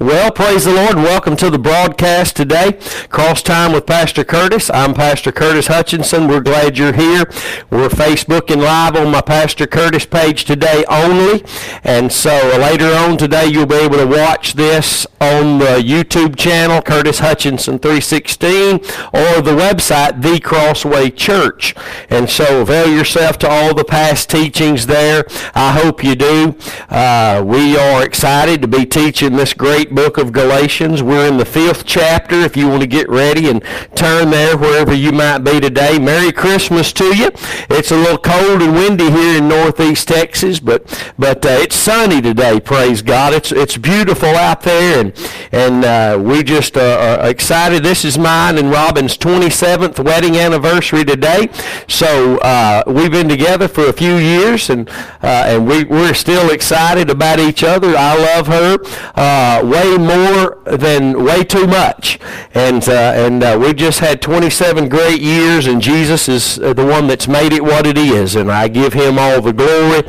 Well, praise the Lord welcome to the broadcast today. Cross Time with Pastor Curtis. I'm Pastor Curtis Hutchinson. We're glad you're here. We're Facebooking live on my Pastor Curtis page today only. And so later on today you'll be able to watch this on the YouTube channel, Curtis Hutchinson 316, or the website, The Crossway Church. And so avail yourself to all the past teachings there. I hope you do. Uh, we are excited to be teaching this great great book of Galatians. We're in the fifth chapter if you want to get ready and turn there wherever you might be today. Merry Christmas to you. It's a little cold and windy here in northeast Texas, but but uh, it's sunny today, praise God. It's it's beautiful out there, and and uh, we just uh, are excited. This is mine and Robin's 27th wedding anniversary today. So uh, we've been together for a few years, and uh, and we, we're still excited about each other. I love her uh, way more than way too much. And, uh, and uh, we've just had 27 great years, and Jesus is uh, the one that's made it what it is. And I give him all the glory.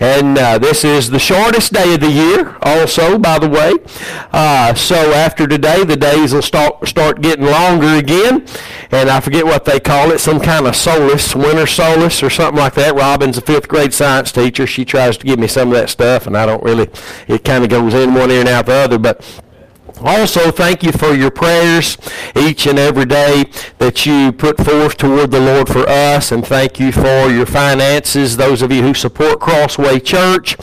And uh, this is the shortest day of the year, also, by the way. Uh, so after today, the days will start, start getting longer again. And I forget what they call it, some kind of solace, winter solace or something like that. Robin's a fifth grade science teacher. She tries to give me some of that stuff, and I don't really, it kind of goes in one ear and out the other. But but also, thank you for your prayers each and every day that you put forth toward the Lord for us, and thank you for your finances, those of you who support Crossway Church,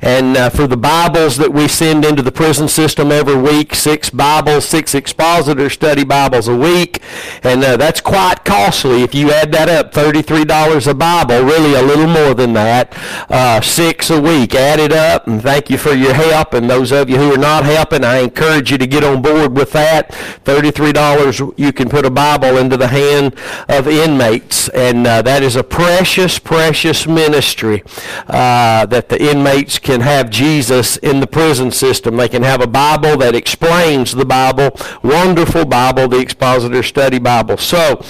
and uh, for the Bibles that we send into the prison system every week, six Bibles, six expositor study Bibles a week, and uh, that's quite costly if you add that up, $33 a Bible, really a little more than that, uh, six a week. Add it up, and thank you for your help, and those of you who are not helping, I encourage you to get on board with that. $33, you can put a Bible into the hand of inmates. And uh, that is a precious, precious ministry uh, that the inmates can have Jesus in the prison system. They can have a Bible that explains the Bible, wonderful Bible, the Expositor Study Bible. So,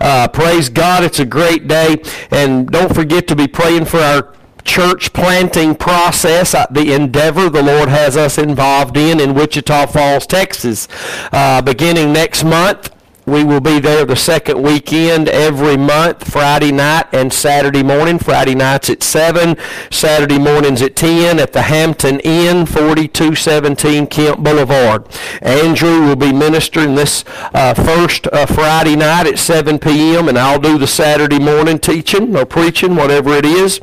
uh, praise God. It's a great day. And don't forget to be praying for our church planting process, the endeavor the Lord has us involved in in Wichita Falls, Texas, uh, beginning next month. We will be there the second weekend every month, Friday night and Saturday morning. Friday nights at 7, Saturday mornings at 10 at the Hampton Inn, 4217 Kemp Boulevard. Andrew will be ministering this uh, first uh, Friday night at 7 p.m. and I'll do the Saturday morning teaching or preaching, whatever it is.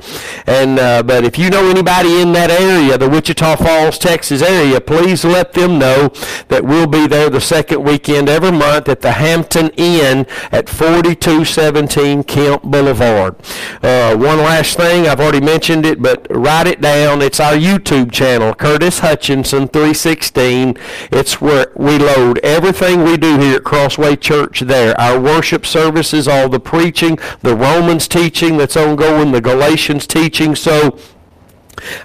And uh, But if you know anybody in that area, the Wichita Falls, Texas area, please let them know that we'll be there the second weekend every month at the Hampton Hampton Inn at 4217 Kemp Boulevard. Uh, one last thing, I've already mentioned it, but write it down. It's our YouTube channel, Curtis Hutchinson 316. It's where we load everything we do here at Crossway Church there. Our worship services, all the preaching, the Romans teaching that's ongoing, the Galatians teaching. So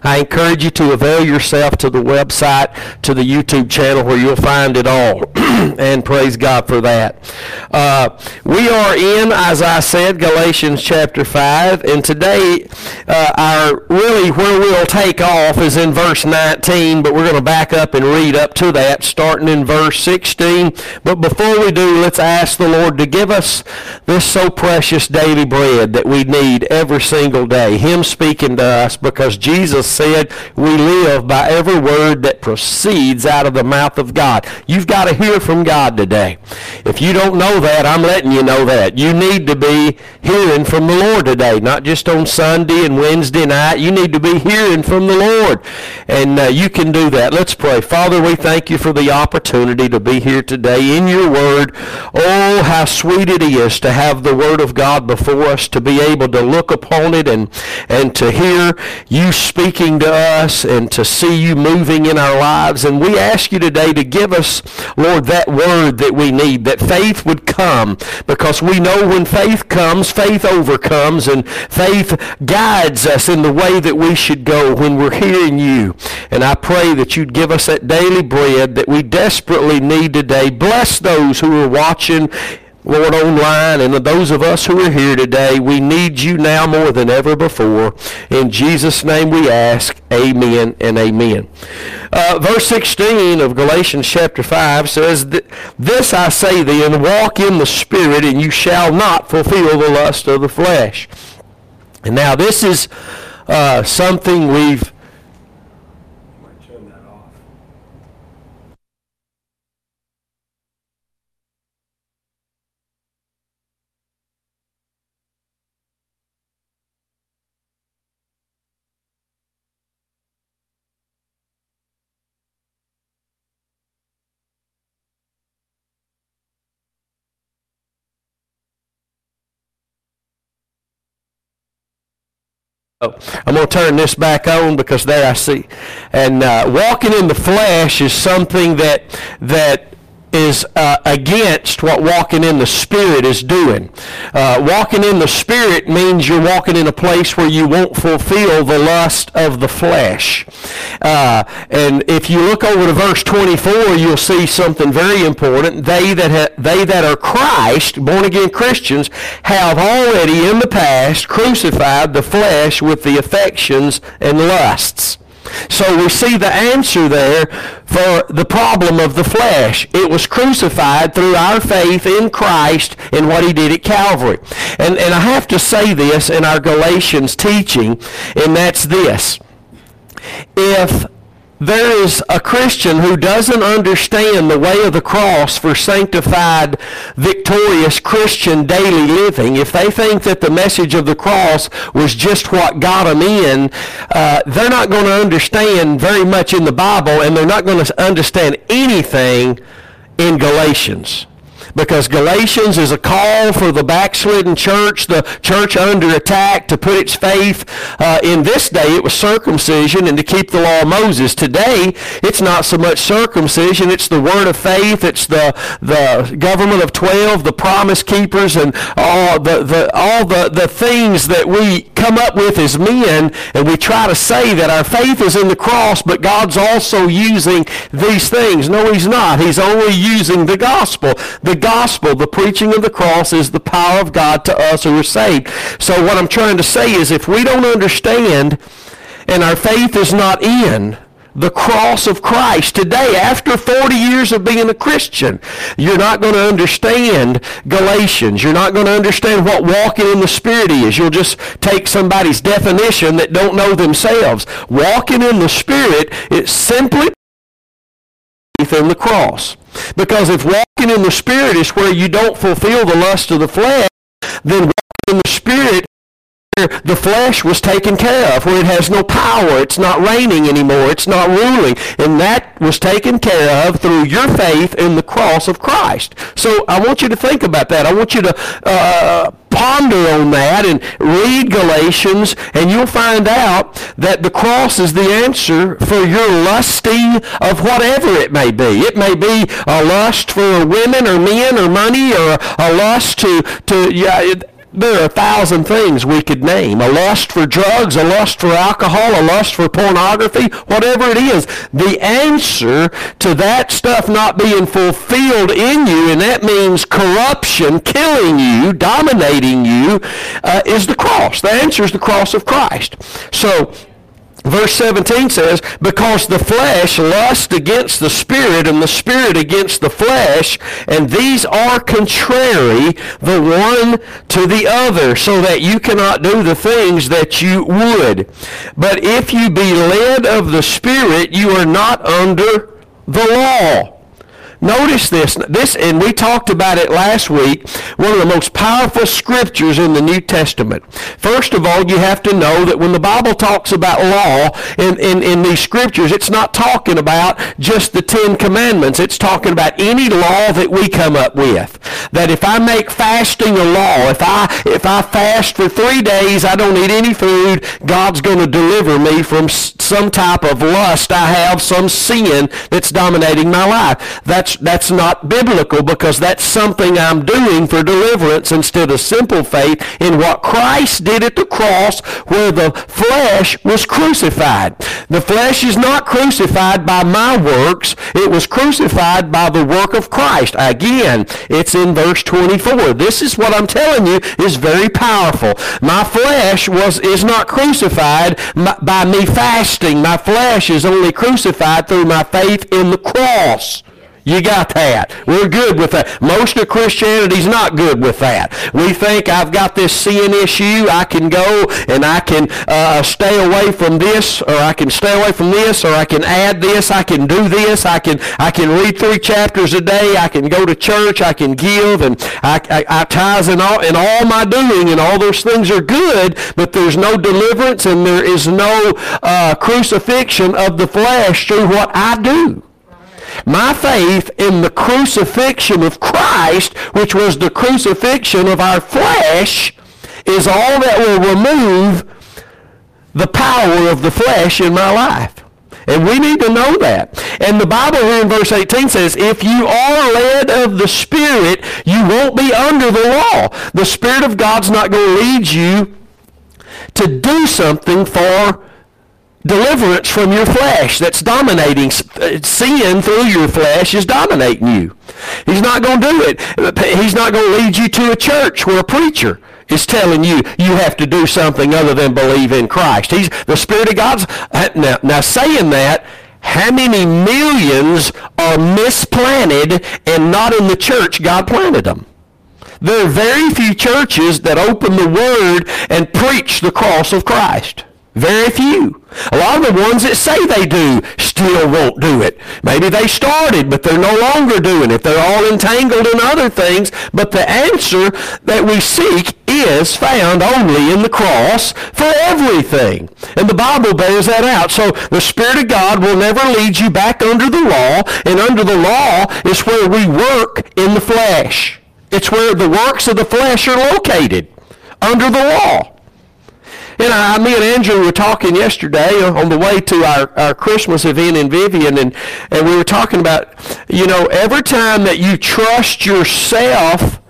I encourage you to avail yourself to the website, to the YouTube channel where you'll find it all. and praise God for that. Uh, we are in, as I said, Galatians chapter 5. And today, uh, our really where we'll take off is in verse 19, but we're going to back up and read up to that, starting in verse 16. But before we do, let's ask the Lord to give us this so precious daily bread that we need every single day. Him speaking to us because Jesus said we live by every word that proceeds out of the mouth of God. You've got to hear from God today. If you don't know that, I'm letting you know that. You need to be hearing from the Lord today, not just on Sunday and Wednesday night. You need to be hearing from the Lord. And uh, you can do that. Let's pray. Father, we thank you for the opportunity to be here today in your word. Oh, how sweet it is to have the word of God before us, to be able to look upon it and, and to hear you speaking to us and to see you moving in our lives. And we ask you today to give us, Lord, that word that we need, that faith would come because we know when faith comes, faith overcomes and faith guides us in the way that we should go when we're hearing you. And I pray that you'd give us that daily bread that we desperately need today. Bless those who are watching Lord, online, and those of us who are here today, we need you now more than ever before. In Jesus' name we ask, amen and amen. Uh, verse 16 of Galatians chapter 5 says, This I say then, walk in the Spirit, and you shall not fulfill the lust of the flesh. And now this is uh, something we've Oh, I'm going to turn this back on because there I see. And uh, walking in the flesh is something that that is uh, against what walking in the Spirit is doing. Uh, walking in the Spirit means you're walking in a place where you won't fulfill the lust of the flesh. Uh, and if you look over to verse 24, you'll see something very important. They that, ha- they that are Christ, born again Christians, have already in the past crucified the flesh with the affections and lusts. So we see the answer there for the problem of the flesh. It was crucified through our faith in Christ and what he did at Calvary. And, and I have to say this in our Galatians teaching, and that's this. If there is a Christian who doesn't understand the way of the cross for sanctified, victorious Christian daily living, if they think that the message of the cross was just what got them in, uh, they're not going to understand very much in the Bible, and they're not going to understand anything in Galatians because Galatians is a call for the backslidden church, the church under attack, to put its faith uh, in this day. It was circumcision and to keep the law of Moses. Today, it's not so much circumcision; it's the word of faith. It's the the government of twelve, the promise keepers, and all the, the all the the things that we come up with as men, and we try to say that our faith is in the cross, but God's also using these things. No, He's not. He's only using the gospel. The gospel, the preaching of the cross, is the power of God to us who are saved. So what I'm trying to say is if we don't understand and our faith is not in the cross of Christ today, after 40 years of being a Christian, you're not going to understand Galatians. You're not going to understand what walking in the Spirit is. You'll just take somebody's definition that don't know themselves. Walking in the Spirit is simply faith in the cross. Because if walking in the Spirit is where you don't fulfill the lust of the flesh, then walking in the Spirit the flesh was taken care of, where it has no power, it's not reigning anymore, it's not ruling, and that was taken care of through your faith in the cross of Christ. So I want you to think about that. I want you to uh, ponder on that and read Galatians, and you'll find out that the cross is the answer for your lusting of whatever it may be. It may be a lust for women or men or money or a lust to, to yeah, there are a thousand things we could name. A lust for drugs, a lust for alcohol, a lust for pornography, whatever it is. The answer to that stuff not being fulfilled in you, and that means corruption, killing you, dominating you, uh, is the cross. The answer is the cross of Christ. So Verse 17 says, Because the flesh lusts against the spirit, and the spirit against the flesh, and these are contrary the one to the other, so that you cannot do the things that you would. But if you be led of the spirit, you are not under the law. Notice this, this, and we talked about it last week, one of the most powerful scriptures in the New Testament. First of all, you have to know that when the Bible talks about law in, in, in these scriptures, it's not talking about just the Ten Commandments. It's talking about any law that we come up with. That if I make fasting a law, if I, if I fast for three days, I don't eat any food, God's going to deliver me from some type of lust I have, some sin that's dominating my life. That's that's, that's not biblical because that's something I'm doing for deliverance instead of simple faith in what Christ did at the cross where the flesh was crucified. The flesh is not crucified by my works. It was crucified by the work of Christ. Again, it's in verse 24. This is what I'm telling you is very powerful. My flesh was is not crucified by me fasting. My flesh is only crucified through my faith in the cross. You got that. We're good with that. Most of Christianity's not good with that. We think I've got this sin issue. I can go and I can uh, stay away from this, or I can stay away from this, or I can add this. I can do this. I can I can read three chapters a day. I can go to church. I can give, and I, I, I tithe and all and all my doing, and all those things are good. But there's no deliverance, and there is no uh, crucifixion of the flesh through what I do. My faith in the crucifixion of Christ, which was the crucifixion of our flesh, is all that will remove the power of the flesh in my life. And we need to know that. And the Bible here in verse 18 says, if you are led of the Spirit, you won't be under the law. The Spirit of God's not going to lead you to do something for deliverance from your flesh that's dominating. Uh, sin through your flesh is dominating you. He's not going to do it. He's not going to lead you to a church where a preacher is telling you you have to do something other than believe in Christ. He's the Spirit of God's uh, now, now saying that how many millions are misplanted and not in the church God planted them? There are very few churches that open the Word and preach the cross of Christ. Very few. A lot of the ones that say they do still won't do it. Maybe they started, but they're no longer doing it. They're all entangled in other things. But the answer that we seek is found only in the cross for everything. And the Bible bears that out. So the Spirit of God will never lead you back under the law. And under the law is where we work in the flesh. It's where the works of the flesh are located. Under the law. And I, me and Andrew were talking yesterday on the way to our, our Christmas event in Vivian, and, and we were talking about, you know, every time that you trust yourself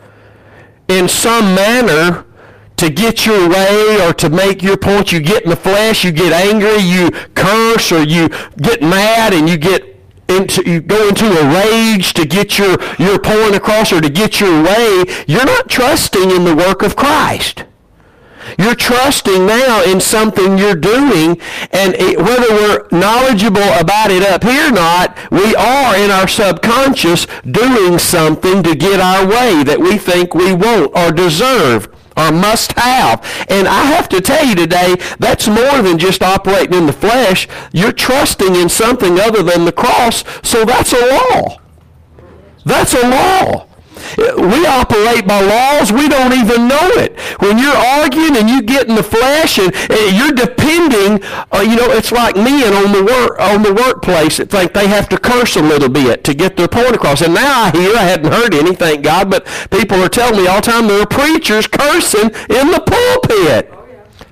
in some manner to get your way or to make your point, you get in the flesh, you get angry, you curse, or you get mad and you get into, you go into a rage to get your, your point across or to get your way, you're not trusting in the work of Christ. You're trusting now in something you're doing, and it, whether we're knowledgeable about it up here or not, we are in our subconscious doing something to get our way that we think we want or deserve or must have. And I have to tell you today, that's more than just operating in the flesh. You're trusting in something other than the cross, so that's a law. That's a law. We operate by laws. We don't even know it. When you're arguing and you get in the flesh and, and you're depending, uh, you know, it's like men on the work on the workplace that think they have to curse a little bit to get their point across. And now I hear, I hadn't heard any, thank God, but people are telling me all the time there are preachers cursing in the pulpit.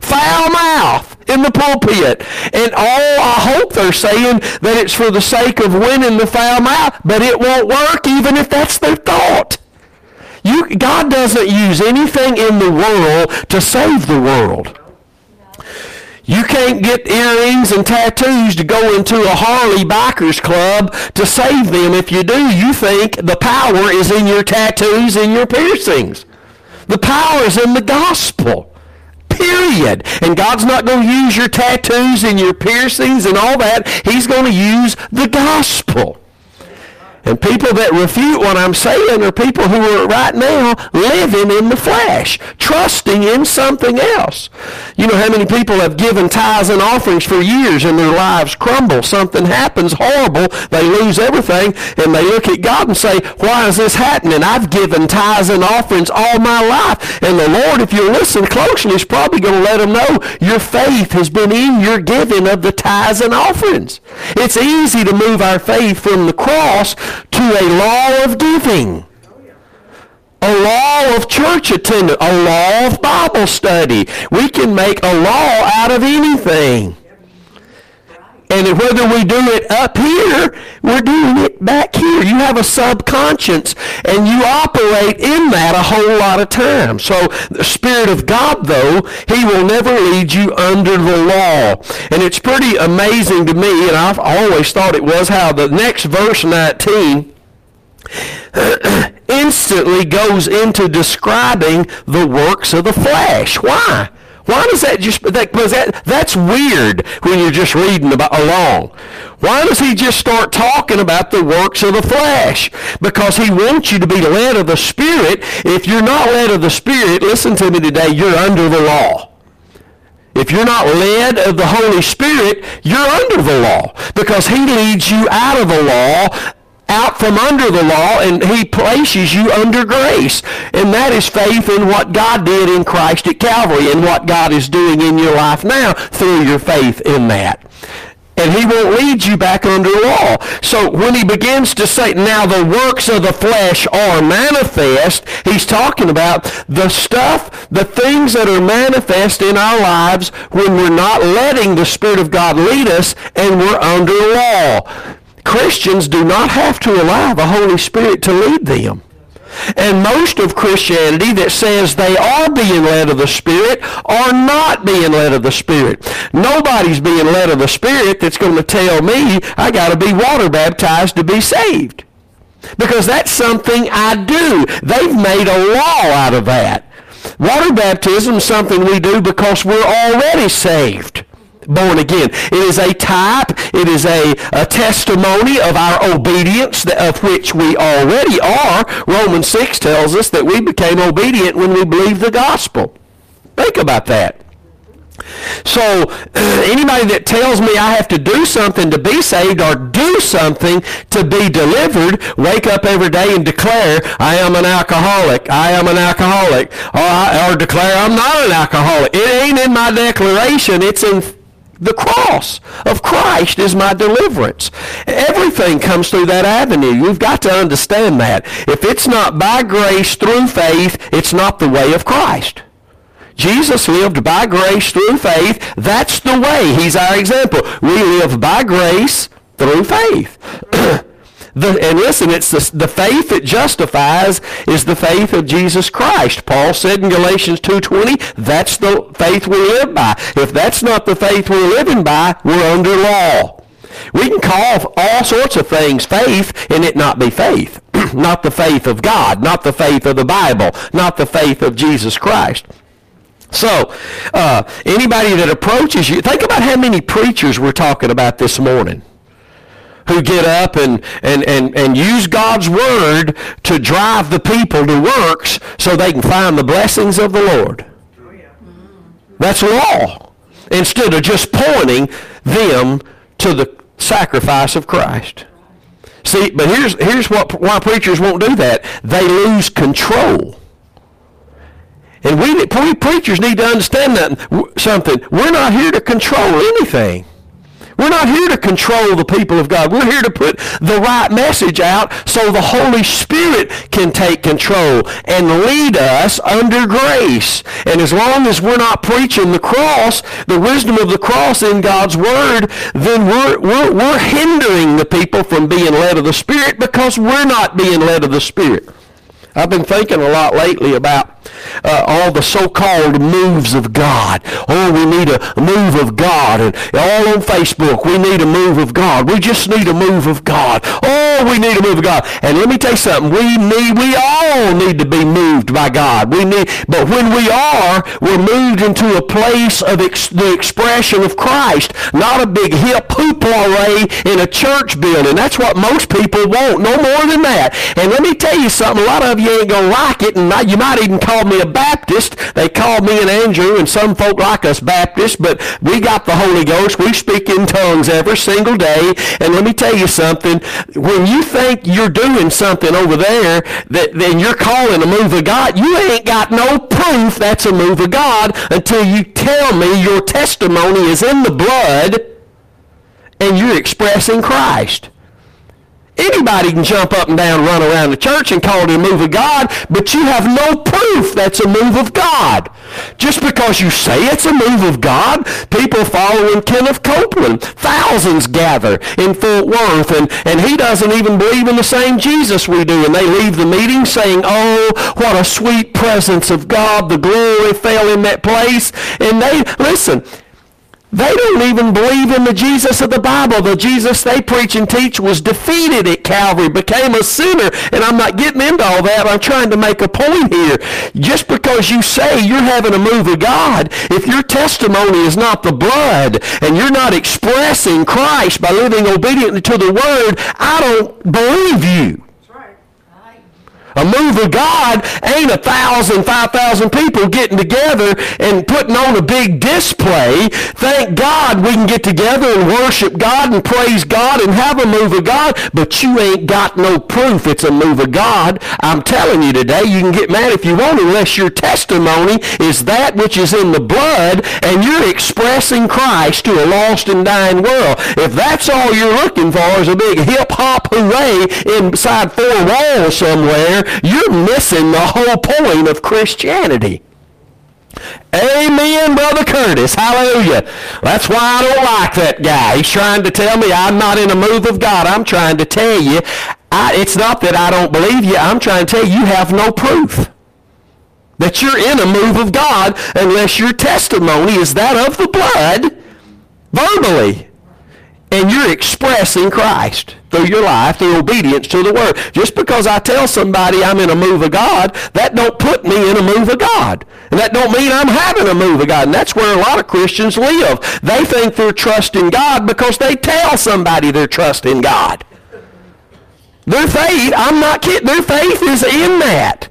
Foul mouth in the pulpit. And all I hope they're saying that it's for the sake of winning the foul mouth, but it won't work even if that's their thought. You, God doesn't use anything in the world to save the world. You can't get earrings and tattoos to go into a Harley Bikers Club to save them. If you do, you think the power is in your tattoos and your piercings. The power is in the gospel. Period. And God's not going to use your tattoos and your piercings and all that. He's going to use the gospel. And people that refute what I'm saying are people who are right now living in the flesh, trusting in something else. You know how many people have given tithes and offerings for years and their lives crumble. Something happens horrible. They lose everything and they look at God and say, why is this happening? I've given tithes and offerings all my life. And the Lord, if you listen closely, is probably going to let them know your faith has been in your giving of the tithes and offerings. It's easy to move our faith from the cross to a law of giving, a law of church attendance, a law of Bible study. We can make a law out of anything. And whether we do it up here, we're doing it back here. You have a subconscious and you operate in that a whole lot of time. So the Spirit of God, though, He will never lead you under the law. And it's pretty amazing to me, and I've always thought it was, how the next verse 19, instantly goes into describing the works of the flesh. Why? Why does that just that, that that's weird when you're just reading about along. Why does he just start talking about the works of the flesh? Because he wants you to be led of the Spirit. If you're not led of the Spirit, listen to me today, you're under the law. If you're not led of the Holy Spirit, you're under the law because he leads you out of the law out from under the law and he places you under grace. And that is faith in what God did in Christ at Calvary and what God is doing in your life now through your faith in that. And he won't lead you back under law. So when he begins to say, now the works of the flesh are manifest, he's talking about the stuff, the things that are manifest in our lives when we're not letting the Spirit of God lead us and we're under law. Christians do not have to allow the Holy Spirit to lead them. And most of Christianity that says they are being led of the Spirit are not being led of the Spirit. Nobody's being led of the Spirit that's going to tell me I got to be water baptized to be saved. Because that's something I do. They've made a law out of that. Water baptism is something we do because we're already saved born again. It is a type, it is a, a testimony of our obedience that, of which we already are. Romans 6 tells us that we became obedient when we believed the gospel. Think about that. So anybody that tells me I have to do something to be saved or do something to be delivered, wake up every day and declare I am an alcoholic. I am an alcoholic. Or, or declare I'm not an alcoholic. It ain't in my declaration. It's in the cross of Christ is my deliverance. Everything comes through that avenue. You've got to understand that. If it's not by grace through faith, it's not the way of Christ. Jesus lived by grace through faith. That's the way. He's our example. We live by grace through faith. The, and listen, it's the, the faith that justifies is the faith of Jesus Christ. Paul said in Galatians 2.20, that's the faith we live by. If that's not the faith we're living by, we're under law. We can call all sorts of things faith and it not be faith. not the faith of God, not the faith of the Bible, not the faith of Jesus Christ. So, uh, anybody that approaches you, think about how many preachers we're talking about this morning who get up and, and, and, and use God's word to drive the people to works so they can find the blessings of the Lord. That's law. Instead of just pointing them to the sacrifice of Christ. See, but here's, here's what, why preachers won't do that. They lose control. And we, we preachers need to understand that something. We're not here to control anything. We're not here to control the people of God. We're here to put the right message out so the Holy Spirit can take control and lead us under grace. And as long as we're not preaching the cross, the wisdom of the cross in God's Word, then we're, we're, we're hindering the people from being led of the Spirit because we're not being led of the Spirit. I've been thinking a lot lately about uh, all the so-called moves of God. Oh, we need a move of God. And all on Facebook, we need a move of God. We just need a move of God. Oh, we need a move of God. And let me tell you something. We need, we all need to be moved by God. We need, but when we are, we're moved into a place of ex, the expression of Christ, not a big hip hoopla in a church building. That's what most people want. No more than that. And let me tell you something. A lot of you ain't to like it, and you might even call me a Baptist. They call me an Andrew, and some folk like us Baptists, but we got the Holy Ghost. We speak in tongues every single day. And let me tell you something. When you think you're doing something over there, that then you're calling a move of God, you ain't got no proof that's a move of God until you tell me your testimony is in the blood and you're expressing Christ. Anybody can jump up and down, run around the church and call it a move of God, but you have no proof that's a move of God. Just because you say it's a move of God, people following Kenneth Copeland, thousands gather in Fort Worth, and, and he doesn't even believe in the same Jesus we do. And they leave the meeting saying, oh, what a sweet presence of God. The glory fell in that place. And they, listen, They don't even believe in the Jesus of the Bible. The Jesus they preach and teach was defeated at Calvary, became a sinner. And I'm not getting into all that. I'm trying to make a point here. Just because you say you're having a move of God, if your testimony is not the blood and you're not expressing Christ by living obediently to the Word, I don't believe you. A move of God ain't a thousand, five thousand people getting together and putting on a big display. Thank God we can get together and worship God and praise God and have a move of God, but you ain't got no proof it's a move of God. I'm telling you today, you can get mad if you want unless your testimony is that which is in the blood and you're expressing Christ to a lost and dying world. If that's all you're looking for is a big hip-hop hooray inside four walls somewhere, you're missing the whole point of Christianity. Amen, Brother Curtis. Hallelujah. That's why I don't like that guy. He's trying to tell me I'm not in a move of God. I'm trying to tell you, I, it's not that I don't believe you. I'm trying to tell you, you have no proof that you're in a move of God unless your testimony is that of the blood verbally and you're expressing Christ through your life, through obedience to the Word. Just because I tell somebody I'm in a move of God, that don't put me in a move of God. And that don't mean I'm having a move of God. And that's where a lot of Christians live. They think they're trusting God because they tell somebody they're trusting God. Their faith, I'm not kidding, their faith is in that.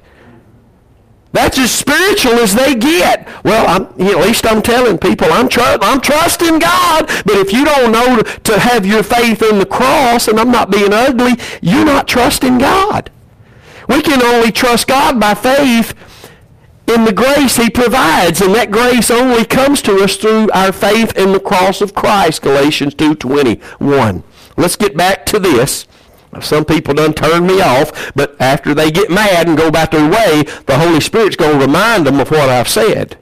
That's as spiritual as they get. Well, I'm, you know, at least I'm telling people I'm, tr- I'm trusting God. But if you don't know to, have your faith in the cross, and I'm not being ugly, you're not trusting God. We can only trust God by faith in the grace he provides, and that grace only comes to us through our faith in the cross of Christ, Galatians 2.21. Let's get back to this. Some people done turn me off, but after they get mad and go about their way, the Holy Spirit's going to remind them of what I've said.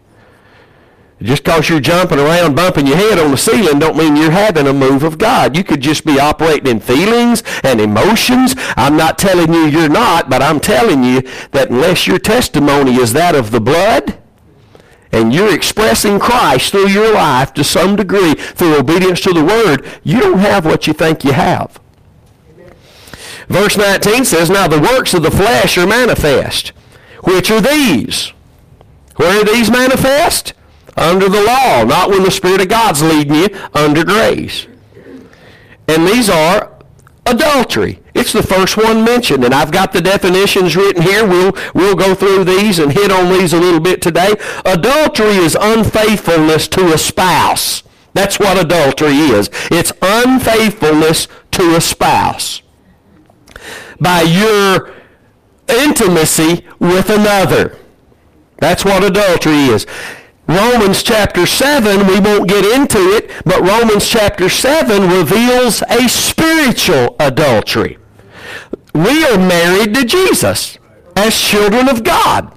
Just because you're jumping around, bumping your head on the ceiling, don't mean you're having a move of God. You could just be operating in feelings and emotions. I'm not telling you you're not, but I'm telling you that unless your testimony is that of the blood, and you're expressing Christ through your life to some degree through obedience to the Word, you don't have what you think you have. Verse 19 says, Now the works of the flesh are manifest, which are these. Where are these manifest? Under the law, not when the Spirit of God's leading you, under grace. And these are adultery. It's the first one mentioned, and I've got the definitions written here. We'll, we'll go through these and hit on these a little bit today. Adultery is unfaithfulness to a spouse. That's what adultery is. It's unfaithfulness to a spouse by your intimacy with another. That's what adultery is. Romans chapter 7, we won't get into it, but Romans chapter 7 reveals a spiritual adultery. We are married to Jesus as children of God.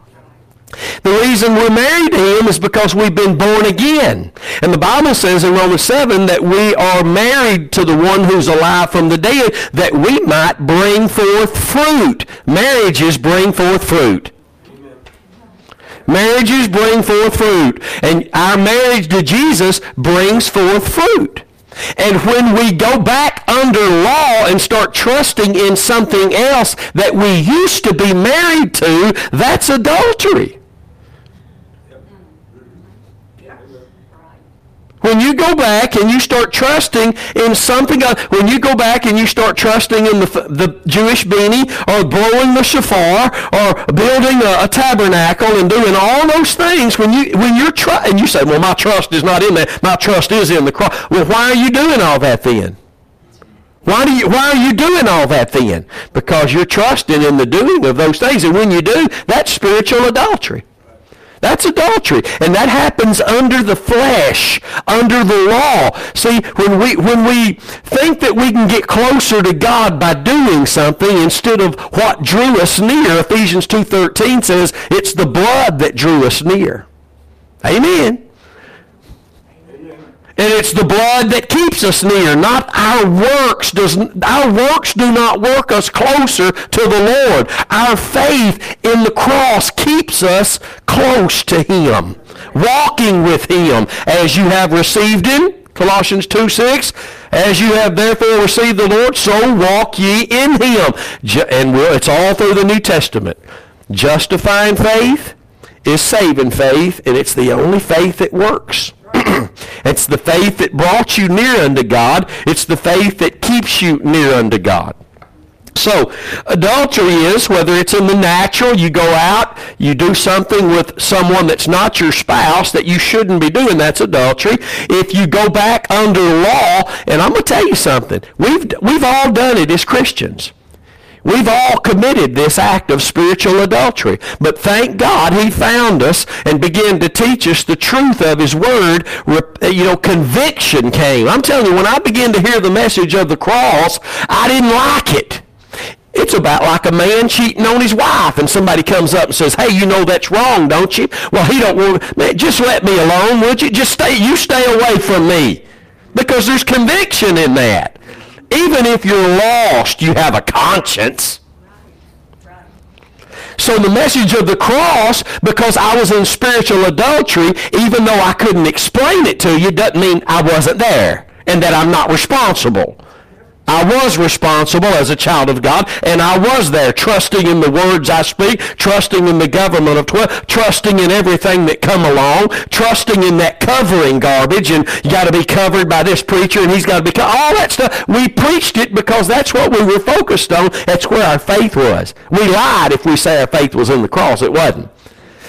The reason we're married to him is because we've been born again. And the Bible says in Romans 7 that we are married to the one who's alive from the dead that we might bring forth fruit. Marriages bring forth fruit. Marriages bring forth fruit. And our marriage to Jesus brings forth fruit. And when we go back under law and start trusting in something else that we used to be married to, that's adultery. When you go back and you start trusting in something, when you go back and you start trusting in the, the Jewish beanie or blowing the shofar or building a, a tabernacle and doing all those things, when, you, when you're tr- and you say, well, my trust is not in that, my trust is in the cross. Well, why are you doing all that then? Why, do you, why are you doing all that then? Because you're trusting in the doing of those things. And when you do, that's spiritual adultery. That's adultery. And that happens under the flesh, under the law. See, when we, when we think that we can get closer to God by doing something instead of what drew us near, Ephesians 2.13 says, it's the blood that drew us near. Amen. And it's the blood that keeps us near, not our works. Does, our works do not work us closer to the Lord. Our faith in the cross keeps us close to him, walking with him as you have received him. Colossians 2, 6. As you have therefore received the Lord, so walk ye in him. And it's all through the New Testament. Justifying faith is saving faith, and it's the only faith that works. it's the faith that brought you near unto God. It's the faith that keeps you near unto God. So, adultery is whether it's in the natural, you go out, you do something with someone that's not your spouse that you shouldn't be doing, that's adultery. If you go back under law, and I'm going to tell you something, we've, we've all done it as Christians. We've all committed this act of spiritual adultery. But thank God he found us and began to teach us the truth of his word. You know, conviction came. I'm telling you, when I began to hear the message of the cross, I didn't like it. It's about like a man cheating on his wife and somebody comes up and says, hey, you know that's wrong, don't you? Well, he don't want, man, just let me alone, would you? Just stay, you stay away from me. Because there's conviction in that. Even if you're lost, you have a conscience. So the message of the cross, because I was in spiritual adultery, even though I couldn't explain it to you, doesn't mean I wasn't there and that I'm not responsible. I was responsible as a child of God, and I was there, trusting in the words I speak, trusting in the government of 12, trusting in everything that come along, trusting in that covering garbage, and you got to be covered by this preacher, and he's got to be, co- all that stuff. We preached it because that's what we were focused on. That's where our faith was. We lied if we say our faith was in the cross. It wasn't.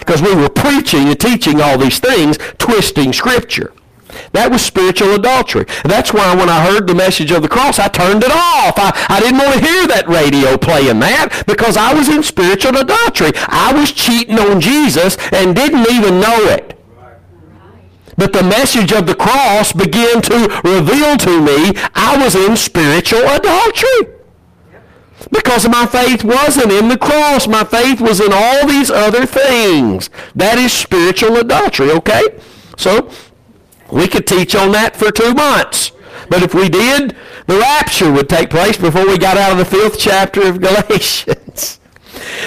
Because we were preaching and teaching all these things, twisting Scripture. That was spiritual adultery. That's why when I heard the message of the cross, I turned it off. I, I didn't want to hear that radio playing that because I was in spiritual adultery. I was cheating on Jesus and didn't even know it. But the message of the cross began to reveal to me I was in spiritual adultery. Because my faith wasn't in the cross. My faith was in all these other things. That is spiritual adultery, okay? So we could teach on that for two months. But if we did, the rapture would take place before we got out of the fifth chapter of Galatians.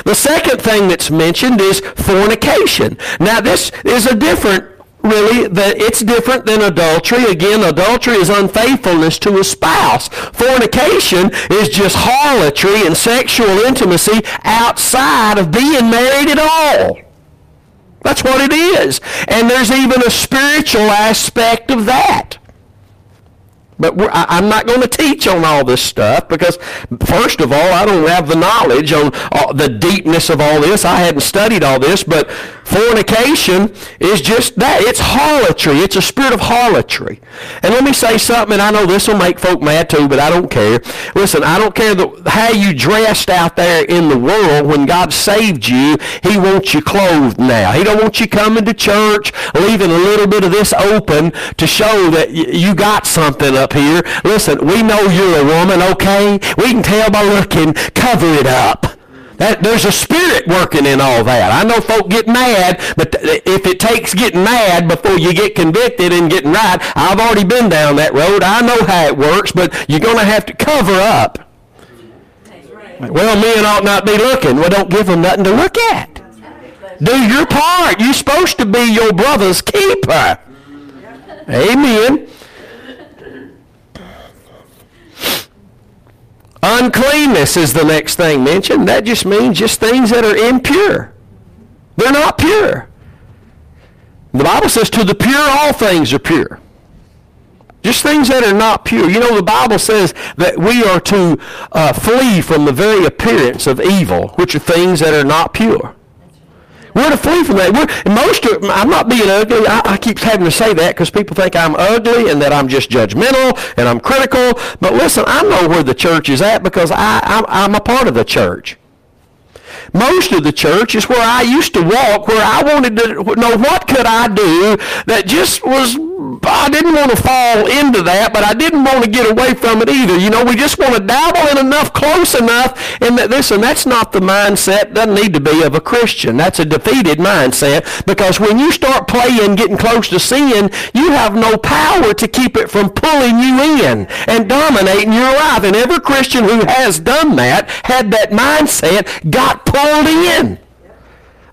The second thing that's mentioned is fornication. Now this is a different really that it's different than adultery again adultery is unfaithfulness to a spouse fornication is just harlotry and sexual intimacy outside of being married at all that's what it is. And there's even a spiritual aspect of that. But I'm not going to teach on all this stuff because, first of all, I don't have the knowledge on uh, the deepness of all this. I hadn't studied all this, but fornication is just that. It's harlotry. It's a spirit of harlotry. And let me say something, and I know this will make folk mad too, but I don't care. Listen, I don't care the, how you dressed out there in the world. When God saved you, he wants you clothed now. He don't want you coming to church, leaving a little bit of this open to show that you got something up up here. Listen, we know you're a woman, okay? We can tell by looking. Cover it up. That, there's a spirit working in all that. I know folk get mad, but if it takes getting mad before you get convicted and getting right, I've already been down that road. I know how it works, but you're going to have to cover up. Well, men ought not be looking. Well, don't give them nothing to look at. Do your part. You're supposed to be your brother's keeper. Amen. Uncleanness is the next thing mentioned. That just means just things that are impure. They're not pure. The Bible says to the pure all things are pure. Just things that are not pure. You know, the Bible says that we are to uh, flee from the very appearance of evil, which are things that are not pure. We're to flee from that. We're, most of, I'm not being ugly. I, I keep having to say that because people think I'm ugly and that I'm just judgmental and I'm critical. But listen, I know where the church is at because I, I'm, I'm a part of the church. Most of the church is where I used to walk, where I wanted to know what could I do that just was I didn't want to fall into that, but I didn't want to get away from it either. You know, we just want to dabble in enough, close enough, and that, listen, that's not the mindset, doesn't need to be of a Christian. That's a defeated mindset because when you start playing, getting close to sin, you have no power to keep it from pulling you in and dominating your life. And every Christian who has done that, had that mindset, got pulled in.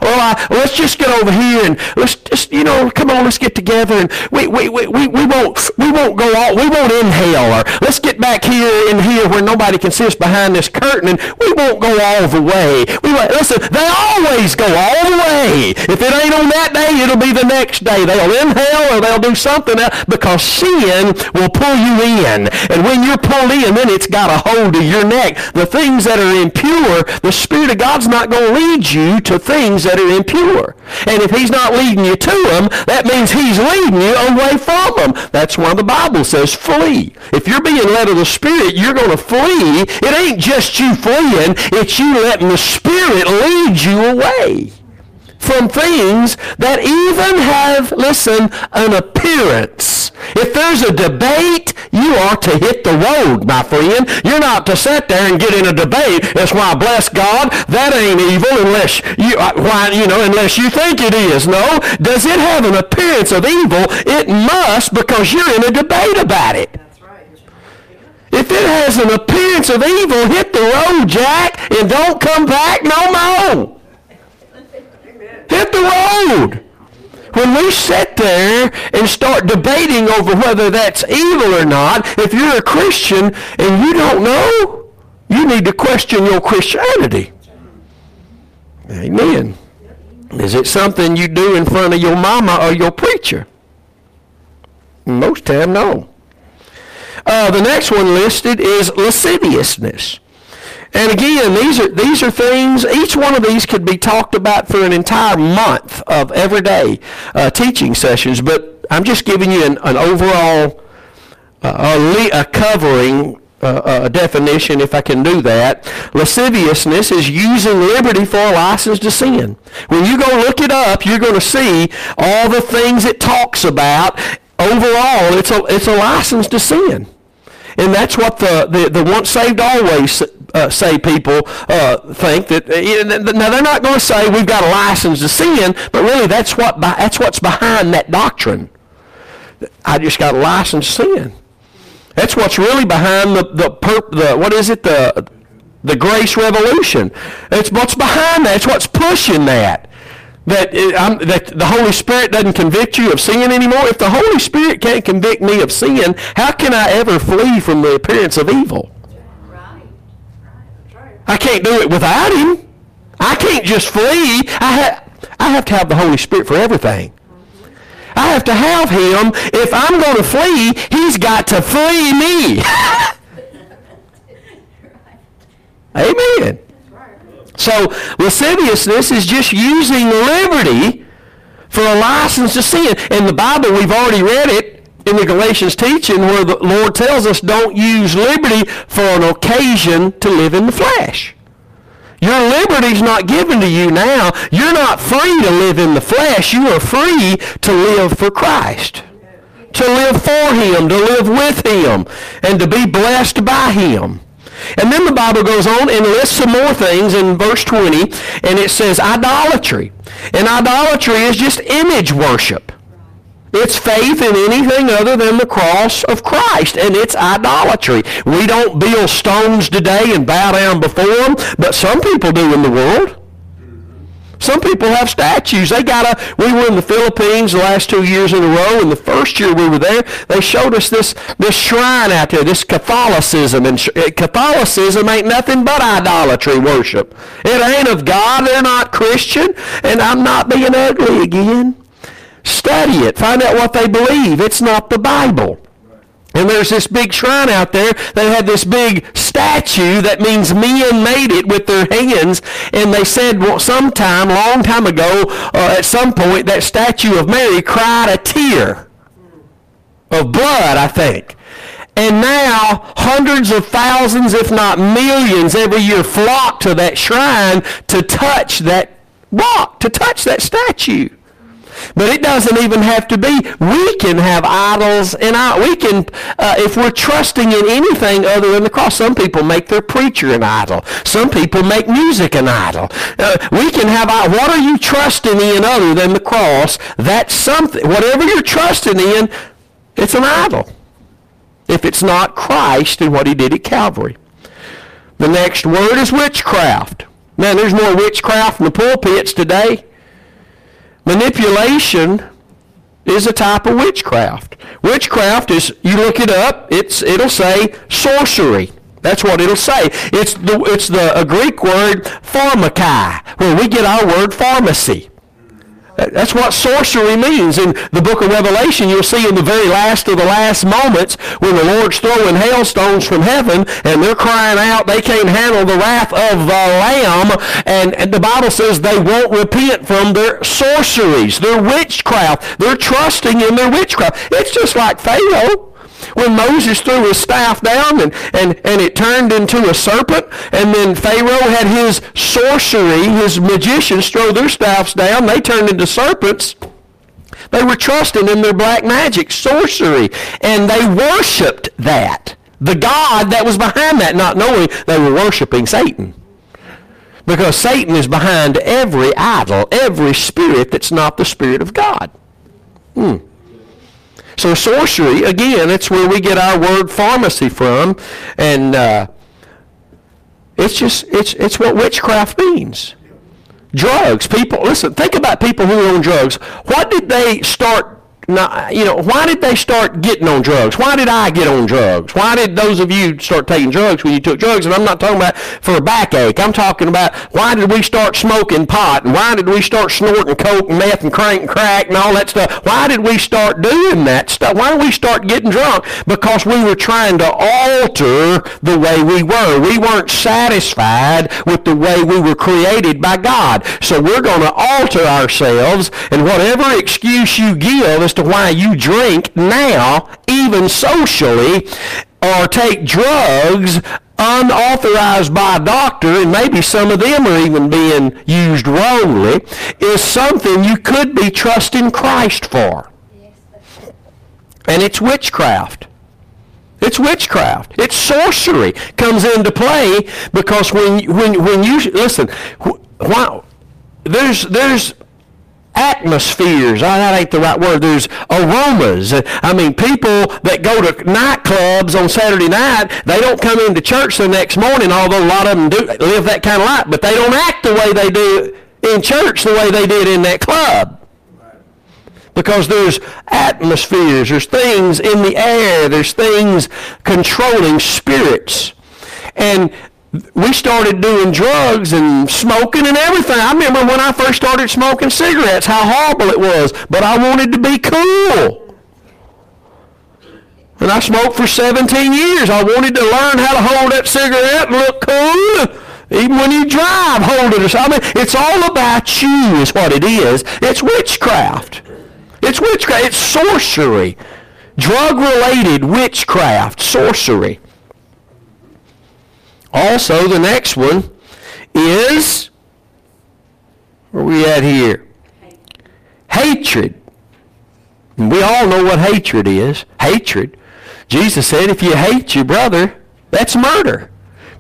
Well, I, let's just get over here and let's just, you know, come on, let's get together and we, we, we, we, we won't, we won't go all, we won't inhale or let's get back here in here where nobody can see us behind this curtain and we won't go all the way. We listen, they always go all the way. If it ain't on that day, it'll be the next day. They'll inhale or they'll do something else because sin will pull you in. And when you're pulled in, then it's got a hold of your neck. The things that are impure, the Spirit of God's not going to lead you to things that are impure. And if he's not leading you to them, that means he's leading you away from them. That's why the Bible says flee. If you're being led of the Spirit, you're going to flee. It ain't just you fleeing, it's you letting the Spirit lead you away from things that even have, listen, an appearance. If there's a debate, you ought to hit the road, my friend. You're not to sit there and get in a debate. That's why, bless God, that ain't evil unless you, uh, why, you know, unless you think it is. No. Does it have an appearance of evil? It must because you're in a debate about it. If it has an appearance of evil, hit the road, Jack, and don't come back no more. Hit the road. When we sit there and start debating over whether that's evil or not, if you're a Christian and you don't know, you need to question your Christianity. Amen. Is it something you do in front of your mama or your preacher? Most time, no. Uh, the next one listed is lasciviousness. And again, these are these are things. Each one of these could be talked about for an entire month of everyday uh, teaching sessions. But I'm just giving you an, an overall uh, a, a, covering. Uh, a definition, if I can do that. Lasciviousness is using liberty for a license to sin. When you go look it up, you're going to see all the things it talks about. Overall, it's a, it's a license to sin. And that's what the, the, the once saved always uh, say people uh, think that uh, now they're not going to say we've got a license to sin, but really that's what that's what's behind that doctrine. I just got a license to sin. That's what's really behind the the, perp, the what is it the the grace revolution. It's what's behind that. It's what's pushing that. That, it, that the Holy Spirit doesn't convict you of sin anymore. If the Holy Spirit can't convict me of sin, how can I ever flee from the appearance of evil? I can't do it without him. I can't just flee. I, ha- I have to have the Holy Spirit for everything. I have to have him. If I'm going to flee, he's got to flee me. Amen. So lasciviousness is just using liberty for a license to sin. In the Bible, we've already read it in the Galatians teaching where the Lord tells us don't use liberty for an occasion to live in the flesh. Your liberty's not given to you now. You're not free to live in the flesh. You are free to live for Christ. To live for Him, to live with Him, and to be blessed by Him. And then the Bible goes on and lists some more things in verse 20, and it says idolatry. And idolatry is just image worship. It's faith in anything other than the cross of Christ, and it's idolatry. We don't build stones today and bow down before them, but some people do in the world. Some people have statues. They got a. We were in the Philippines the last two years in a row, and the first year we were there, they showed us this this shrine out there, this Catholicism, and Catholicism ain't nothing but idolatry worship. It ain't of God. They're not Christian, and I'm not being ugly again. Study it. Find out what they believe. It's not the Bible. And there's this big shrine out there. They had this big statue that means men made it with their hands. And they said well, sometime, long time ago, uh, at some point, that statue of Mary cried a tear of blood, I think. And now hundreds of thousands, if not millions, every year flock to that shrine to touch that rock, to touch that statue. But it doesn't even have to be. We can have idols and our, we can, uh, if we're trusting in anything other than the cross, some people make their preacher an idol. Some people make music an idol. Uh, we can have, what are you trusting in other than the cross? That's something, whatever you're trusting in, it's an idol. If it's not Christ and what he did at Calvary. The next word is witchcraft. Man, there's more witchcraft in the pulpits today. Manipulation is a type of witchcraft. Witchcraft is, you look it up, it's, it'll say sorcery. That's what it'll say. It's the, it's the a Greek word pharmakai, where we get our word pharmacy. That's what sorcery means. In the book of Revelation, you'll see in the very last of the last moments when the Lord's throwing hailstones from heaven and they're crying out they can't handle the wrath of the Lamb. And, and the Bible says they won't repent from their sorceries, their witchcraft. They're trusting in their witchcraft. It's just like Pharaoh when Moses threw his staff down and, and, and it turned into a serpent, and then Pharaoh had his sorcery, his magicians throw their staffs down, they turned into serpents. They were trusting in their black magic, sorcery, and they worshiped that. The God that was behind that, not knowing they were worshiping Satan. Because Satan is behind every idol, every spirit that's not the Spirit of God. Hmm. So sorcery, again, it's where we get our word pharmacy from, and uh, it's just it's it's what witchcraft means. Drugs, people. Listen, think about people who are on drugs. What did they start now, you know, why did they start getting on drugs? Why did I get on drugs? Why did those of you start taking drugs when you took drugs? And I'm not talking about for a backache. I'm talking about why did we start smoking pot? And why did we start snorting coke and meth and crank and crack and all that stuff? Why did we start doing that stuff? Why did we start getting drunk? Because we were trying to alter the way we were. We weren't satisfied with the way we were created by God. So we're going to alter ourselves and whatever excuse you give as to why you drink now, even socially, or take drugs unauthorized by a doctor, and maybe some of them are even being used wrongly, is something you could be trusting Christ for. And it's witchcraft. It's witchcraft. It's sorcery comes into play because when when when you listen, why there's there's atmospheres. Oh, that ain't the right word. There's aromas. I mean, people that go to nightclubs on Saturday night, they don't come into church the next morning, although a lot of them do live that kind of life, but they don't act the way they do in church the way they did in that club. Because there's atmospheres, there's things in the air, there's things controlling spirits. And we started doing drugs and smoking and everything. I remember when I first started smoking cigarettes, how horrible it was. But I wanted to be cool. And I smoked for 17 years. I wanted to learn how to hold that cigarette and look cool. Even when you drive, hold it. I mean, it's all about you is what it is. It's witchcraft. It's witchcraft. It's sorcery. Drug-related witchcraft, sorcery. Also, the next one is, where we at here? Hatred. And we all know what hatred is. Hatred. Jesus said if you hate your brother, that's murder.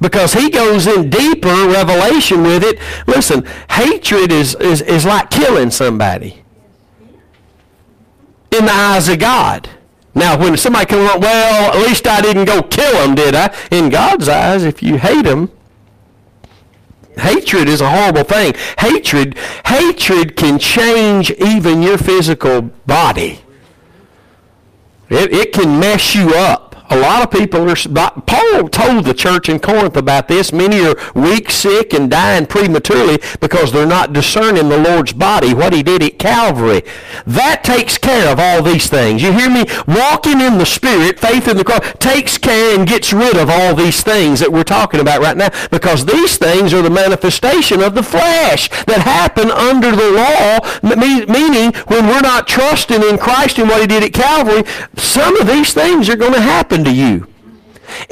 Because he goes in deeper revelation with it. Listen, hatred is, is, is like killing somebody in the eyes of God. Now, when somebody comes up, well, at least I didn't go kill them, did I? In God's eyes, if you hate them, hatred is a horrible thing. Hatred, hatred can change even your physical body. It, it can mess you up. A lot of people are, Paul told the church in Corinth about this. Many are weak, sick, and dying prematurely because they're not discerning the Lord's body, what he did at Calvary. That takes care of all these things. You hear me? Walking in the Spirit, faith in the cross, takes care and gets rid of all these things that we're talking about right now because these things are the manifestation of the flesh that happen under the law, meaning when we're not trusting in Christ and what he did at Calvary, some of these things are going to happen happen to you.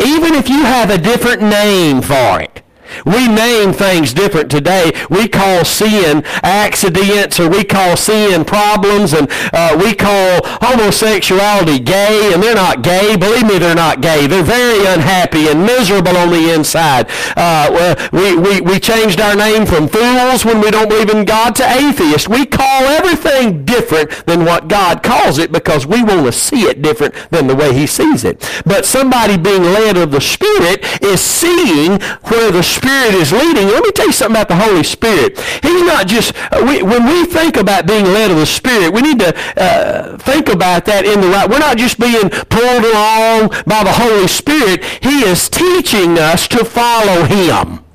Even if you have a different name for it. We name things different today. We call sin accidents or we call sin problems and uh, we call homosexuality gay and they're not gay. Believe me, they're not gay. They're very unhappy and miserable on the inside. Uh, we, we, we changed our name from fools when we don't believe in God to atheists. We call everything different than what God calls it because we want to see it different than the way he sees it. But somebody being led of the Spirit is seeing where the Spirit is leading. Let me tell you something about the Holy Spirit. He's not just, uh, we, when we think about being led of the Spirit, we need to uh, think about that in the right. We're not just being pulled along by the Holy Spirit. He is teaching us to follow Him.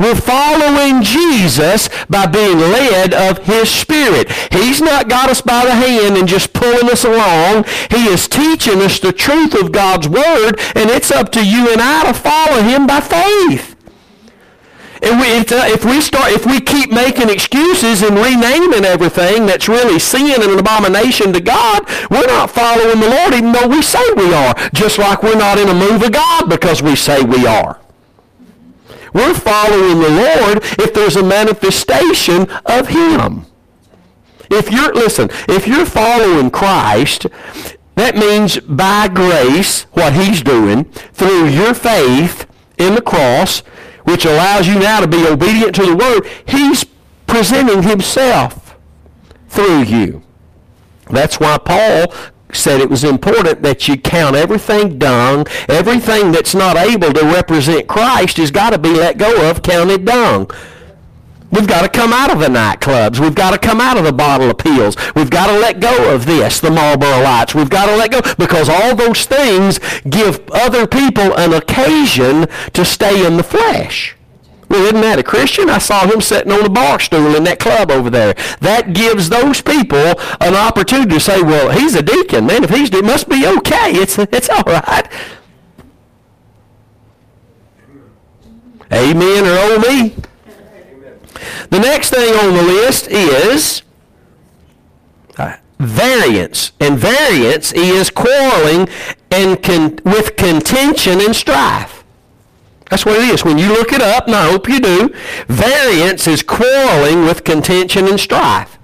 We're following Jesus by being led of his spirit. He's not got us by the hand and just pulling us along. He is teaching us the truth of God's word, and it's up to you and I to follow him by faith. And we, if, uh, if we start, if we keep making excuses and renaming everything that's really sin and an abomination to God, we're not following the Lord even though we say we are. Just like we're not in a move of God because we say we are. We're following the Lord if there's a manifestation of Him. If you're, listen, if you're following Christ, that means by grace, what He's doing, through your faith in the cross, which allows you now to be obedient to the Word, He's presenting Himself through you. That's why Paul said it was important that you count everything dung. Everything that's not able to represent Christ has got to be let go of, counted dung. We've got to come out of the nightclubs. We've got to come out of the bottle of pills. We've got to let go of this, the Marlboro Lights. We've got to let go because all those things give other people an occasion to stay in the flesh. Well, isn't that a Christian? I saw him sitting on a bar stool in that club over there. That gives those people an opportunity to say, well, he's a deacon. Man, if he's, it must be okay. It's, it's all right. Amen or oh me. The next thing on the list is uh, variance. And variance is quarreling and con- with contention and strife. That's what it is. When you look it up, and I hope you do, variance is quarreling with contention and strife.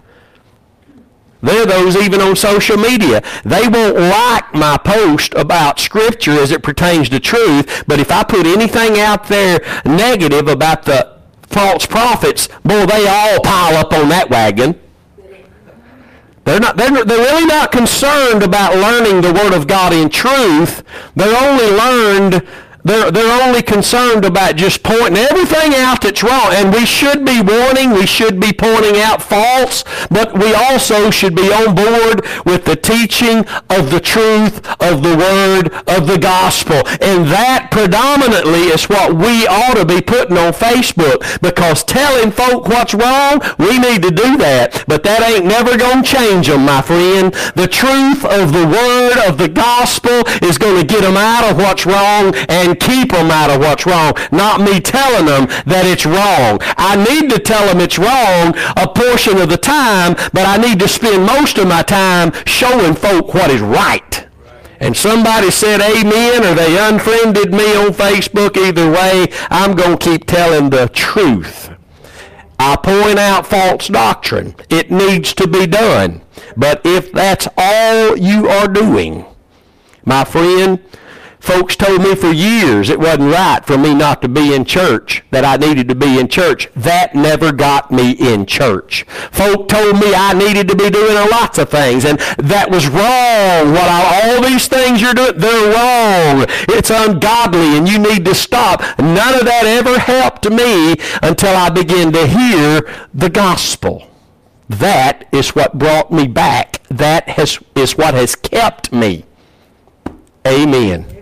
There are those even on social media. They won't like my post about Scripture as it pertains to truth, but if I put anything out there negative about the false prophets, boy, they all pile up on that wagon. They're, not, they're, they're really not concerned about learning the Word of God in truth. They're only learned they're, they're only concerned about just pointing everything out that's wrong. And we should be warning, we should be pointing out faults, but we also should be on board with the teaching of the truth of the word of the gospel. And that predominantly is what we ought to be putting on Facebook because telling folk what's wrong, we need to do that. But that ain't never going to change them, my friend. The truth of the word of the gospel is going to get them out of what's wrong and keep them out of what's wrong, not me telling them that it's wrong. I need to tell them it's wrong a portion of the time, but I need to spend most of my time showing folk what is right. And somebody said amen or they unfriended me on Facebook. Either way, I'm going to keep telling the truth. I point out false doctrine. It needs to be done. But if that's all you are doing, my friend, Folks told me for years it wasn't right for me not to be in church, that I needed to be in church. That never got me in church. Folk told me I needed to be doing lots of things, and that was wrong. What I, all these things you're doing, they're wrong. It's ungodly, and you need to stop. None of that ever helped me until I began to hear the gospel. That is what brought me back. That has, is what has kept me. Amen.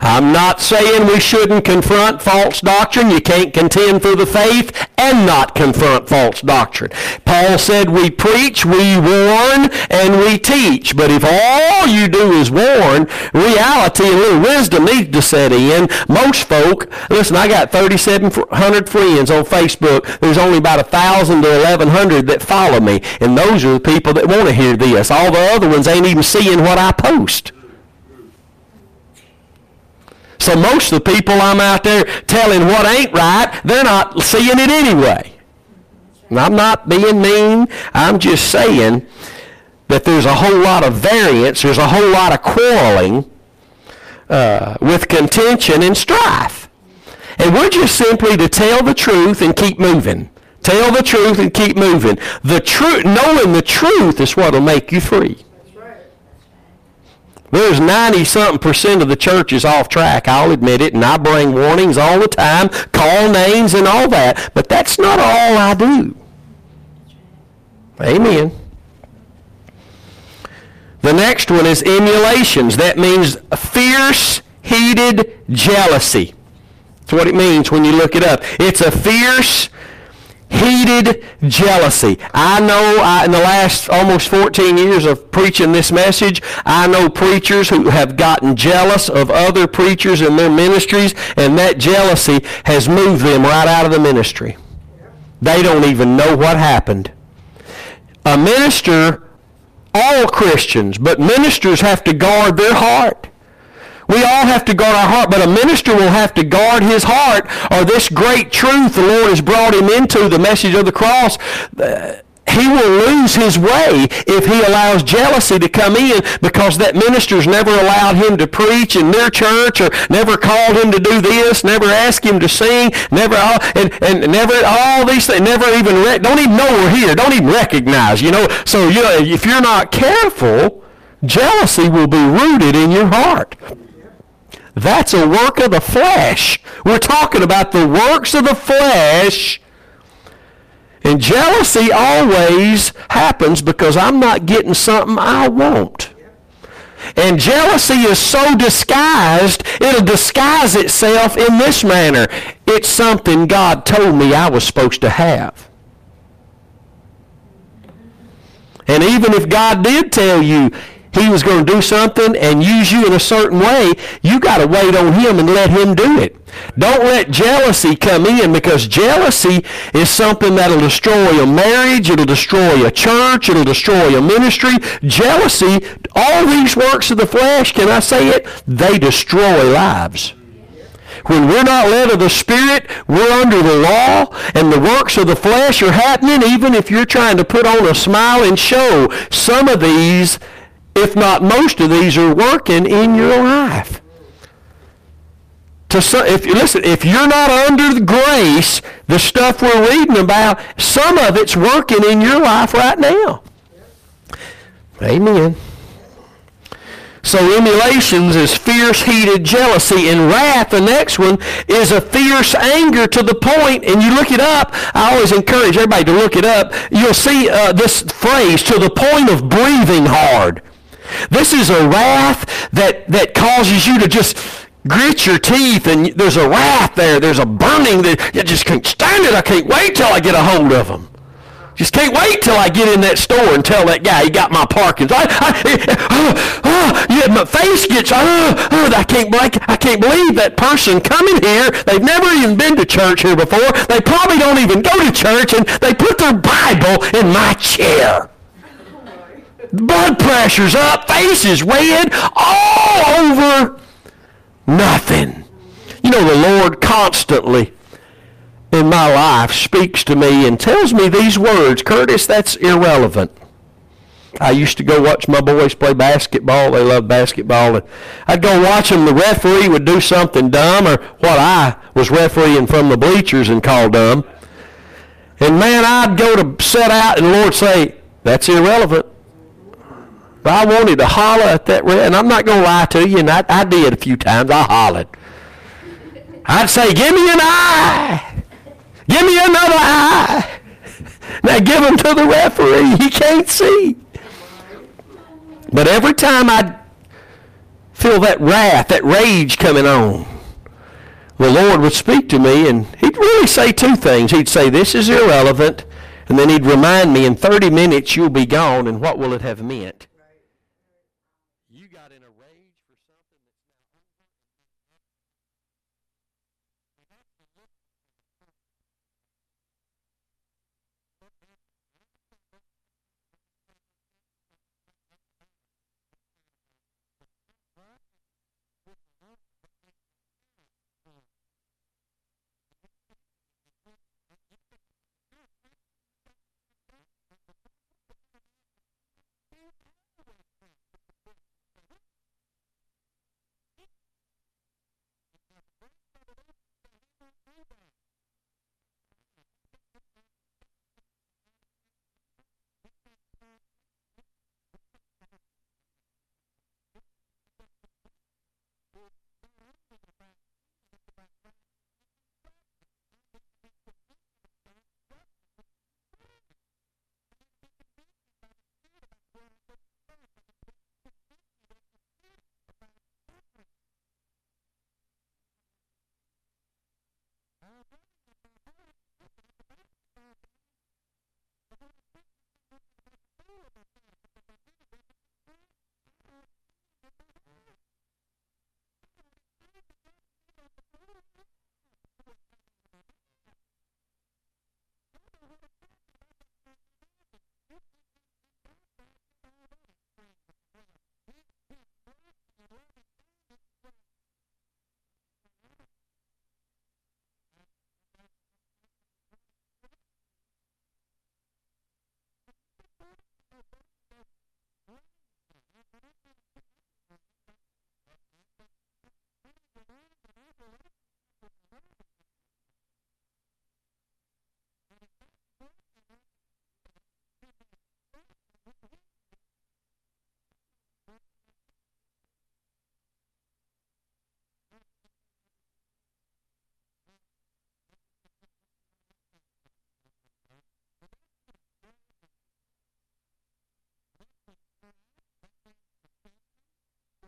I'm not saying we shouldn't confront false doctrine. You can't contend for the faith and not confront false doctrine. Paul said we preach, we warn, and we teach. But if all you do is warn, reality and little wisdom needs to set in. Most folk, listen, I got 3,700 friends on Facebook. There's only about 1,000 to 1,100 that follow me. And those are the people that want to hear this. All the other ones ain't even seeing what I post. So most of the people I'm out there telling what ain't right, they're not seeing it anyway. And I'm not being mean. I'm just saying that there's a whole lot of variance. There's a whole lot of quarreling uh, with contention and strife. And we're just simply to tell the truth and keep moving. Tell the truth and keep moving. The truth, knowing the truth is what will make you free. There's 90 something percent of the church is off track. I'll admit it, and I bring warnings all the time, call names and all that, but that's not all I do. Amen. The next one is emulations. That means fierce, heated jealousy. That's what it means when you look it up. It's a fierce, heated jealousy. I know I, in the last almost 14 years of preaching this message, I know preachers who have gotten jealous of other preachers in their ministries, and that jealousy has moved them right out of the ministry. They don't even know what happened. A minister, all Christians, but ministers have to guard their heart. We all have to guard our heart, but a minister will have to guard his heart or this great truth the Lord has brought him into, the message of the cross. Uh, he will lose his way if he allows jealousy to come in because that minister's never allowed him to preach in their church or never called him to do this, never asked him to sing, never all, and, and never all these things, never even, don't even know we're here, don't even recognize, you know. So, you know, if you're not careful, jealousy will be rooted in your heart. That's a work of the flesh. We're talking about the works of the flesh. And jealousy always happens because I'm not getting something I want. And jealousy is so disguised, it'll disguise itself in this manner. It's something God told me I was supposed to have. And even if God did tell you he was going to do something and use you in a certain way, you got to wait on him and let him do it. Don't let jealousy come in because jealousy is something that'll destroy a marriage, it'll destroy a church, it'll destroy a ministry. Jealousy, all these works of the flesh, can I say it? They destroy lives. When we're not led of the Spirit, we're under the law, and the works of the flesh are happening, even if you're trying to put on a smile and show. Some of these if not most of these, are working in your life. To some, if listen, if you're not under the grace, the stuff we're reading about, some of it's working in your life right now. Amen. So emulations is fierce heated jealousy and wrath. The next one is a fierce anger to the point, and you look it up. I always encourage everybody to look it up. You'll see uh, this phrase, to the point of breathing hard. This is a wrath that, that causes you to just grit your teeth and there's a wrath there. There's a burning that you just can't stand it. I can't wait till I get a hold of them. Just can't wait till I get in that store and tell that guy he got my Parkinson's. I, I, oh, oh, yeah, my face gets, oh, oh, I can't, I can't believe that person coming here. They've never even been to church here before. They probably don't even go to church, and they put their Bible in my chair blood pressure's up, face is red, all over nothing. You know, the Lord constantly in my life speaks to me and tells me these words, Curtis, that's irrelevant. I used to go watch my boys play basketball. They love basketball. And I'd go watch them. The referee would do something dumb or what I was refereeing from the bleachers and call dumb. And man, I'd go to set out and the Lord say, that's irrelevant. But I wanted to holler at that red, and I'm not going to lie to you, and I, I did a few times. I hollered. I'd say, give me an eye. Give me another eye. Now give them to the referee. He can't see. But every time I'd feel that wrath, that rage coming on, the Lord would speak to me, and he'd really say two things. He'd say, this is irrelevant, and then he'd remind me, in 30 minutes you'll be gone, and what will it have meant?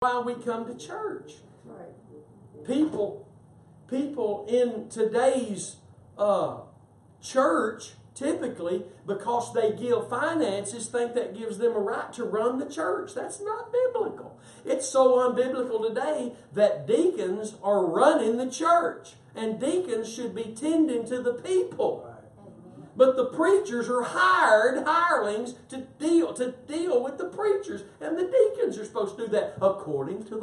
why we come to church. People, people in today's uh, church typically because they give finances think that gives them a right to run the church. That's not biblical it's so unbiblical today that deacons are running the church and deacons should be tending to the people. But the preachers are hired hirelings to deal to deal with the preachers, and the deacons are supposed to do that according to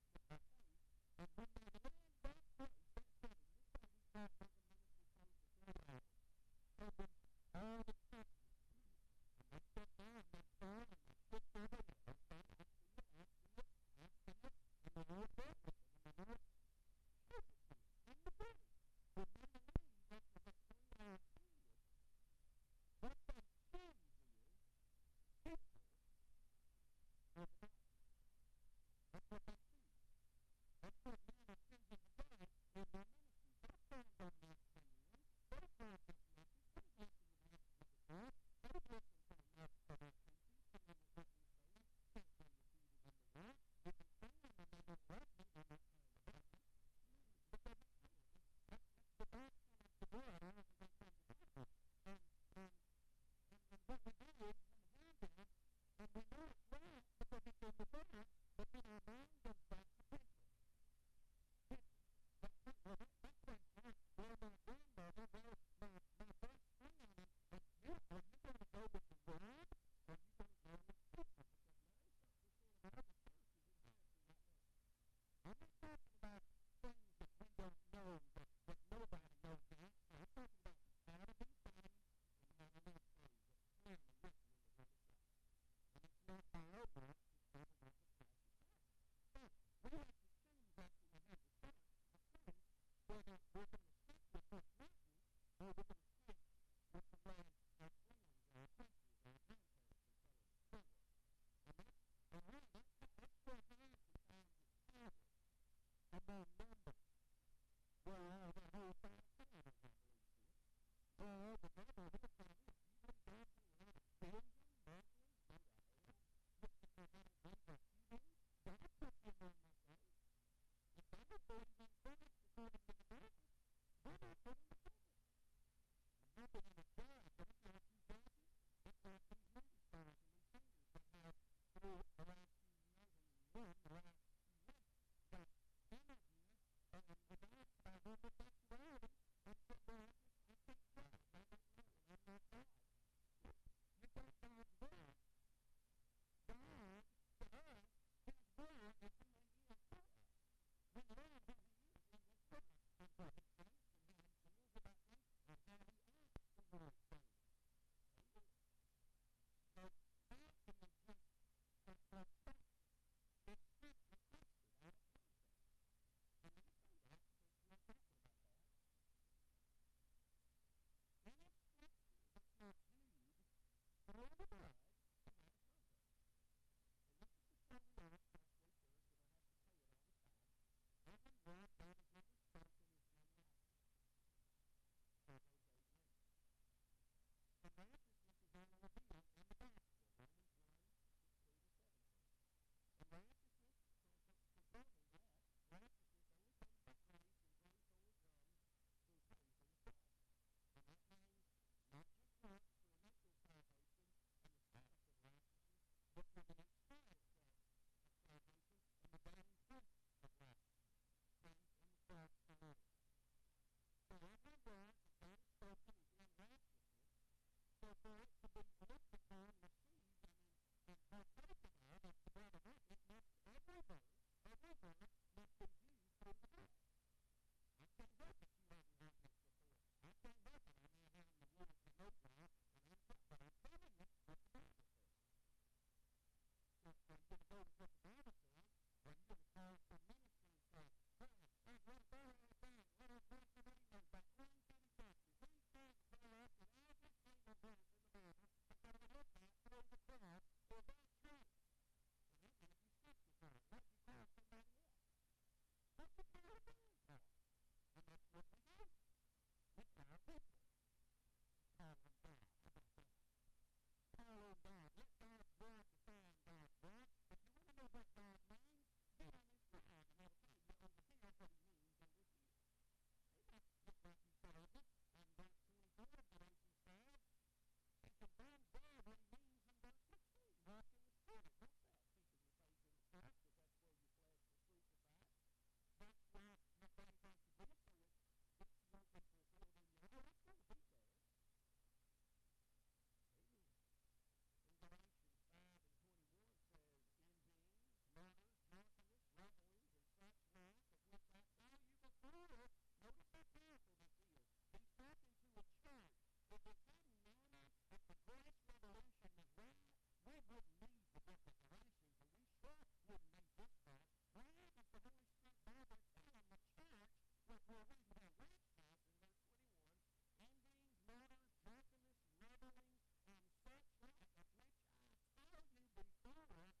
That's why people who were my buddy have, or they this revelation is we would need the book of Galatians, we sure need this verse. Why is the Holy Spirit Bible the church what we're reading in verse 21? Envyings, murders, drunkenness, reveling, and such like, which I tell you before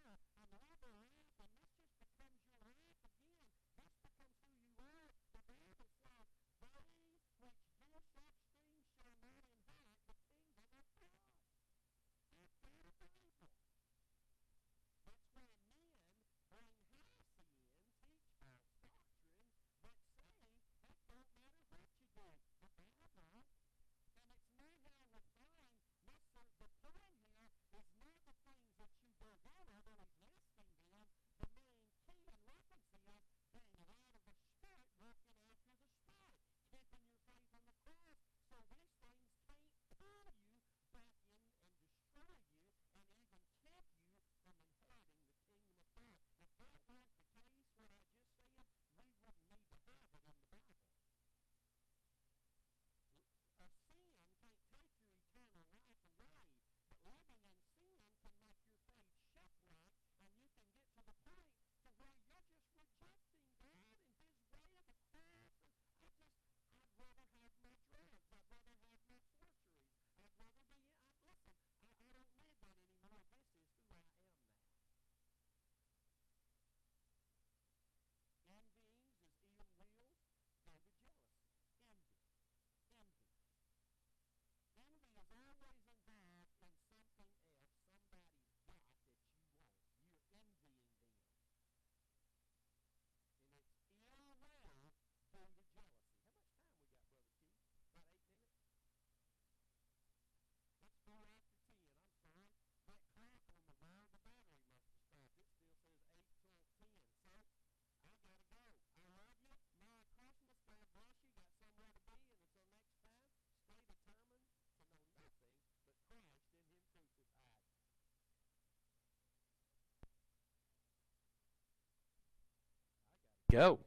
the point here is not the things that you don't want, although he's listing. The main key and reference is being led of the Spirit, working after the Spirit, keeping your faith on the cross. So these things brother has no drugs. My brother has go.